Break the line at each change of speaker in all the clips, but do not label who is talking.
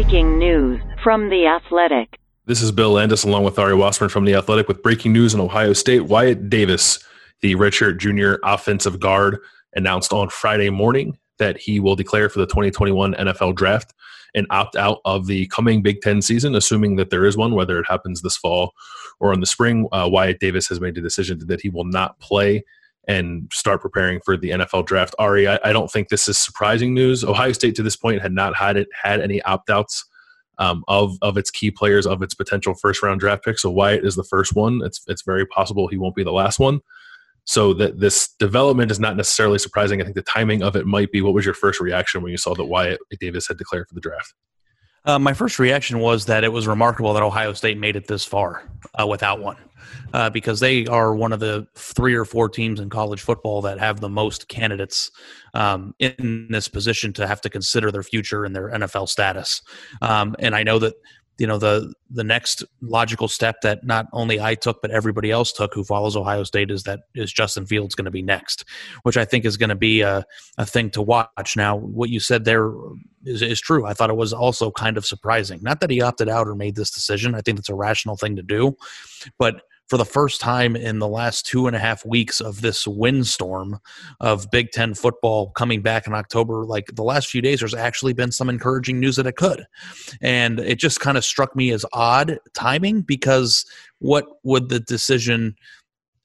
Breaking news from The Athletic.
This is Bill Landis along with Ari Wasserman from The Athletic with breaking news in Ohio State. Wyatt Davis, the redshirt junior offensive guard, announced on Friday morning that he will declare for the 2021 NFL draft and opt out of the coming Big Ten season, assuming that there is one, whether it happens this fall or in the spring. Uh, Wyatt Davis has made the decision that he will not play and start preparing for the NFL draft. Ari, I, I, don't think this is surprising news. Ohio State to this point had not had it had any opt outs um, of of its key players of its potential first round draft pick. So Wyatt is the first one. It's it's very possible he won't be the last one. So that this development is not necessarily surprising. I think the timing of it might be. What was your first reaction when you saw that Wyatt Davis had declared for the draft?
Uh, my first reaction was that it was remarkable that Ohio State made it this far uh, without one uh, because they are one of the three or four teams in college football that have the most candidates um, in this position to have to consider their future and their NFL status. Um, and I know that you know the the next logical step that not only I took but everybody else took who follows Ohio State is that is Justin Fields going to be next, which I think is going to be a, a thing to watch. Now, what you said there is, is true. I thought it was also kind of surprising. Not that he opted out or made this decision. I think that's a rational thing to do, but for the first time in the last two and a half weeks of this windstorm of Big Ten football coming back in October, like the last few days, there's actually been some encouraging news that it could. And it just kind of struck me as odd timing because what would the decision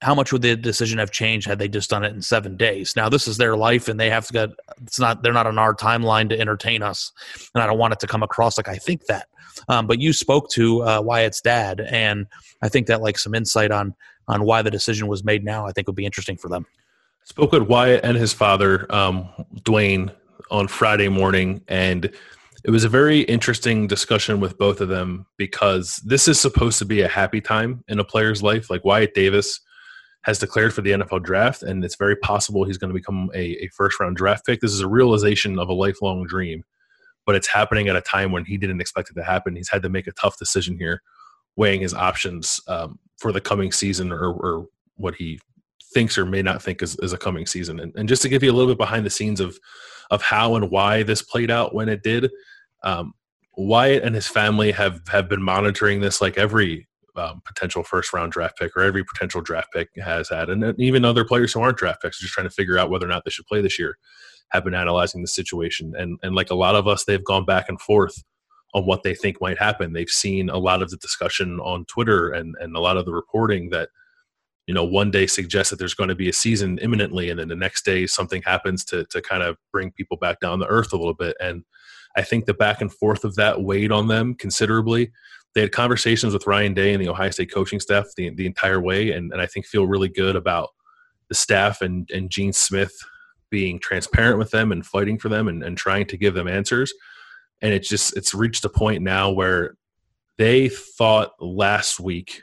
how much would the decision have changed had they just done it in seven days? Now this is their life, and they have to get. It's not. They're not on our timeline to entertain us, and I don't want it to come across like I think that. Um, but you spoke to uh, Wyatt's dad, and I think that like some insight on on why the decision was made now, I think would be interesting for them.
Spoke with Wyatt and his father, um, Duane, on Friday morning, and it was a very interesting discussion with both of them because this is supposed to be a happy time in a player's life. Like Wyatt Davis has declared for the NFL draft, and it's very possible he's going to become a, a first round draft pick. This is a realization of a lifelong dream but it's happening at a time when he didn't expect it to happen. He's had to make a tough decision here, weighing his options um, for the coming season or, or, what he thinks or may not think is, is a coming season. And, and, just to give you a little bit behind the scenes of of how and why this played out when it did, um, Wyatt and his family have have been monitoring this like every um, potential first round draft pick or every potential draft pick has had, and even other players who aren't draft picks are just trying to figure out whether or not they should play this year have been analyzing the situation. And and like a lot of us, they've gone back and forth on what they think might happen. They've seen a lot of the discussion on Twitter and and a lot of the reporting that you know one day suggests that there's going to be a season imminently, and then the next day something happens to to kind of bring people back down to earth a little bit. And I think the back and forth of that weighed on them considerably. They had conversations with Ryan Day and the Ohio State coaching staff the, the entire way, and, and I think feel really good about the staff and, and Gene Smith being transparent with them and fighting for them and, and trying to give them answers. And it's just it's reached a point now where they thought last week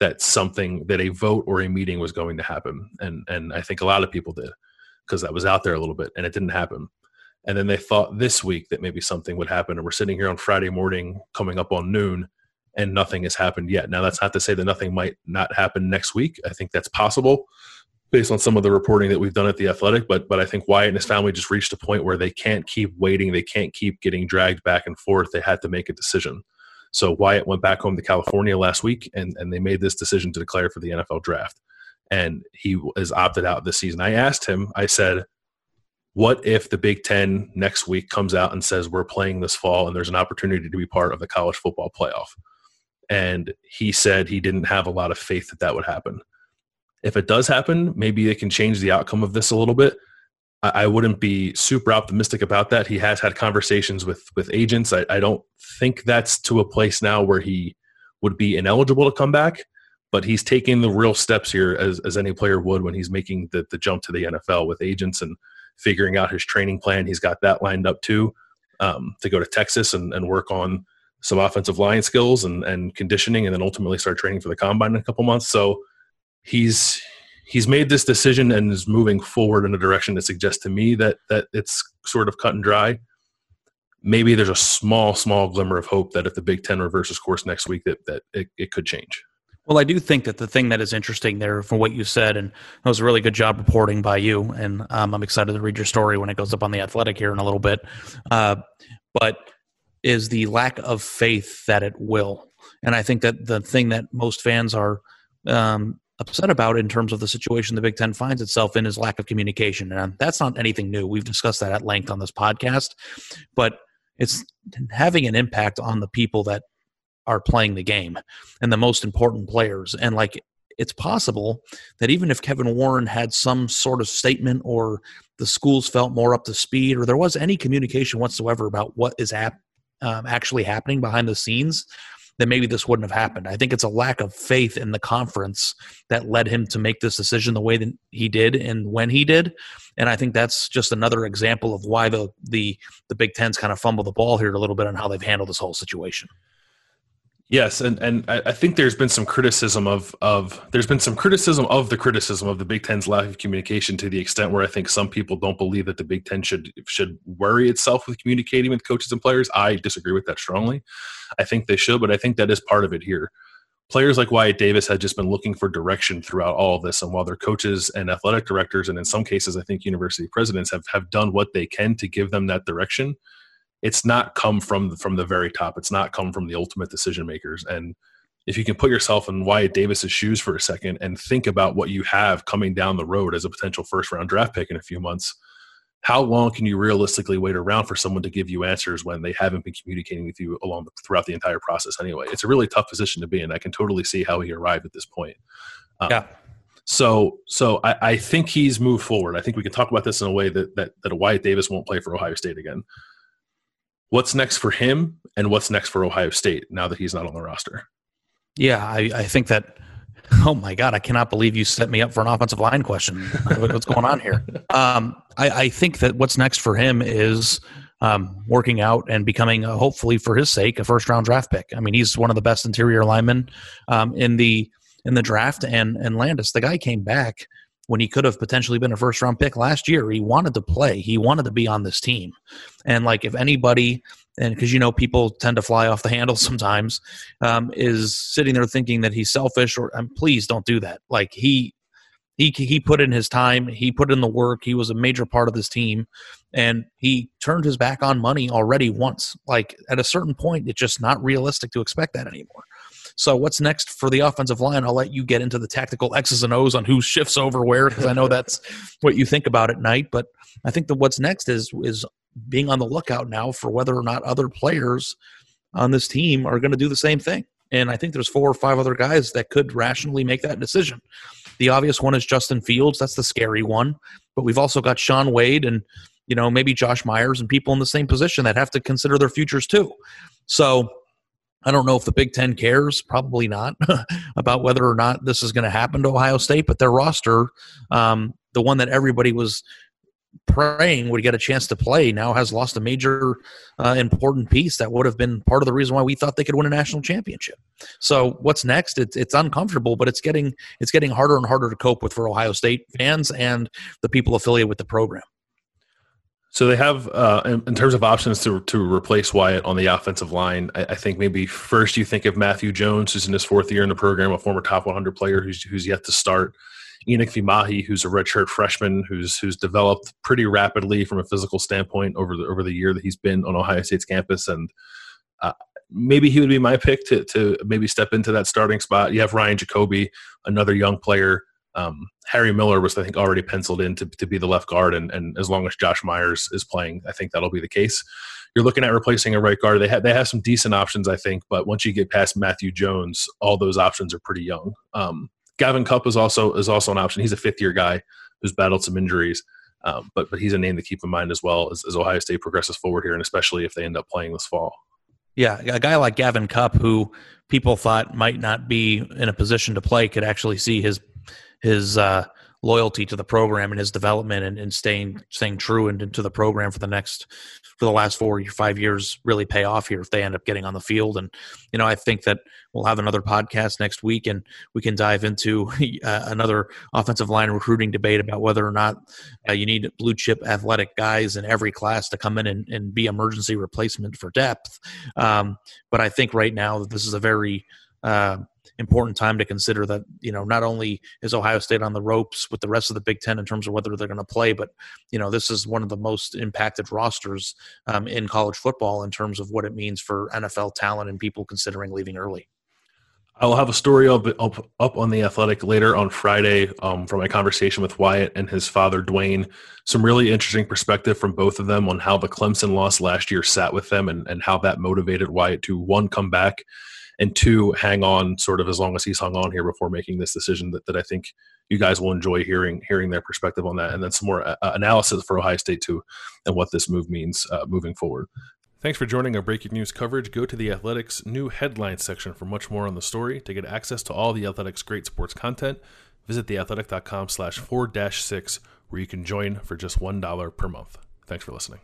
that something that a vote or a meeting was going to happen. And and I think a lot of people did because that was out there a little bit and it didn't happen. And then they thought this week that maybe something would happen. And we're sitting here on Friday morning coming up on noon and nothing has happened yet. Now that's not to say that nothing might not happen next week. I think that's possible based on some of the reporting that we've done at the Athletic. But but I think Wyatt and his family just reached a point where they can't keep waiting. They can't keep getting dragged back and forth. They had to make a decision. So Wyatt went back home to California last week, and and they made this decision to declare for the NFL draft. And he is opted out this season. I asked him. I said. What if the Big Ten next week comes out and says we're playing this fall and there's an opportunity to be part of the college football playoff? And he said he didn't have a lot of faith that that would happen if it does happen, maybe they can change the outcome of this a little bit. I, I wouldn't be super optimistic about that. He has had conversations with with agents. I, I don't think that's to a place now where he would be ineligible to come back, but he's taking the real steps here as, as any player would when he's making the, the jump to the NFL with agents and figuring out his training plan. He's got that lined up too um, to go to Texas and, and work on some offensive line skills and, and conditioning and then ultimately start training for the combine in a couple months. So he's he's made this decision and is moving forward in a direction that suggests to me that that it's sort of cut and dry. Maybe there's a small, small glimmer of hope that if the Big Ten reverses course next week, that that it, it could change.
Well, I do think that the thing that is interesting there, from what you said, and it was a really good job reporting by you, and um, I'm excited to read your story when it goes up on the Athletic here in a little bit. Uh, but is the lack of faith that it will. And I think that the thing that most fans are um, upset about in terms of the situation the Big Ten finds itself in is lack of communication. And that's not anything new. We've discussed that at length on this podcast, but it's having an impact on the people that are playing the game and the most important players. And like, it's possible that even if Kevin Warren had some sort of statement or the schools felt more up to speed or there was any communication whatsoever about what is ap- um, actually happening behind the scenes, then maybe this wouldn't have happened. I think it's a lack of faith in the conference that led him to make this decision the way that he did and when he did. And I think that's just another example of why the the the Big Ten's kind of fumbled the ball here a little bit on how they've handled this whole situation.
Yes, and and I think there's been some criticism of of there's been some criticism of the criticism of the Big Ten's lack of communication to the extent where I think some people don't believe that the Big Ten should should worry itself with communicating with coaches and players. I disagree with that strongly. I think they should, but I think that is part of it here. Players like Wyatt Davis had just been looking for direction throughout all of this, and while their coaches and athletic directors, and in some cases, I think university presidents have have done what they can to give them that direction it's not come from from the very top. It's not come from the ultimate decision makers. And if you can put yourself in Wyatt Davis's shoes for a second and think about what you have coming down the road as a potential first round draft pick in a few months, how long can you realistically wait around for someone to give you answers when they haven't been communicating with you along the, throughout the entire process anyway? It's a really tough position to be in. I can totally see how he arrived at this point.
Um, yeah.
So, so I, I, think he's moved forward. I think we can talk about this in a way that that that Wyatt Davis won't play for Ohio State again what's next for him and what's next for Ohio State now that he's not on the roster?
Yeah, I, I think that. Oh my God, I cannot believe you set me up for an offensive line question. what's going on here? Um, I, I, think that what's next for him is um, working out and becoming, uh, hopefully for his sake, a first round draft pick. I mean, he's one of the best interior linemen um, in the in the draft, and and Landis, the guy came back when he could have potentially been a first round pick last year. He wanted to play, he wanted to be on this team. And like, if anybody, and because you know people tend to fly off the handle sometimes, um, is sitting there thinking that he's selfish or um, please don't do that. Like he he he put in his time, he put in the work, he was a major part of this team, and he turned his back on money already once. Like at a certain point, it's just not realistic to expect that anymore. So what's next for the offensive line? I'll let you get into the tactical X's and O's on who shifts over where because I know that's what you think about at night. But I think that what's next is is being on the lookout now for whether or not other players on this team are going to do the same thing. And I think there's four or five other guys that could rationally make that decision. The obvious one is Justin Fields. That's the scary one. But we've also got Shaun Wade and, you know, maybe Josh Myers and people in the same position that have to consider their futures too. So I don't know if the Big Ten cares, probably not, about whether or not this is going to happen to Ohio State, but their roster, um, the one that everybody was praying would get a chance to play, now has lost a major uh, important piece that would have been part of the reason why we thought they could win a national championship. So what's next? It's it's uncomfortable, but it's getting it's getting harder and harder to cope with for Ohio State fans and the people affiliated with the program.
So they have, uh, in, in, terms of options to to replace Wyatt on the offensive line. I, I, think maybe first you think of Matthew Jones, who's in his fourth year in the program, a former top 100 player who's who's yet to start. Enokk Vimahi, who's a redshirt freshman, who's who's developed pretty rapidly from a physical standpoint over the over the year that he's been on Ohio State's campus, and uh, maybe he would be my pick to to maybe step into that starting spot. You have Ryan Jacoby, another young player um, Harry Miller was, I think, already penciled in to, to be the left guard, and, and as long as Josh Myers is playing, I think that'll be the case. You're looking at replacing a right guard. They have they have some decent options, I think, but once you get past Matthew Jones, all those options are pretty young. Um, Gavin Cupp is also is also an option. He's a fifth year guy who's battled some injuries, um, but but he's a name to keep in mind as well as, as Ohio State progresses forward here, and especially if they end up playing this fall.
Yeah, a guy like Gavin Cupp, who people thought might not be in a position to play, could actually see his his uh, loyalty to the program and his development and, and staying staying true and into the program for the next for the last four or five years really pay off here if they end up getting on the field. And you know i think that we'll have another podcast next week and we can dive into uh, another offensive line recruiting debate about whether or not uh, you need blue chip athletic guys in every class to come in and, and be emergency replacement for depth. Um, but i think right now that this is a very uh, important time to consider that you know not only is Ohio State on the ropes with the rest of the Big Ten in terms of whether they're going to play, but you know this is one of the most impacted rosters um, in college football in terms of what it means for NFL talent and people considering leaving early.
I'll have a story up, up, up on the Athletic later on Friday um, from my conversation with Wyatt and his father Duane. Some really interesting perspective from both of them on how the Clemson loss last year sat with them and, and how that motivated Wyatt to one come back and two hang on sort of as long as he's hung on here before making this decision. That, that I think you guys will enjoy hearing hearing their perspective on that, and then some more uh, analysis for Ohio State too, and what this move means uh, moving forward. Thanks for joining our breaking news coverage. Go to the Athletics new headlines section for much more on the story. To get access to all the Athletics great sports content, visit theathletic.com slash 4 6, where you can join for just $1 per month. Thanks for listening.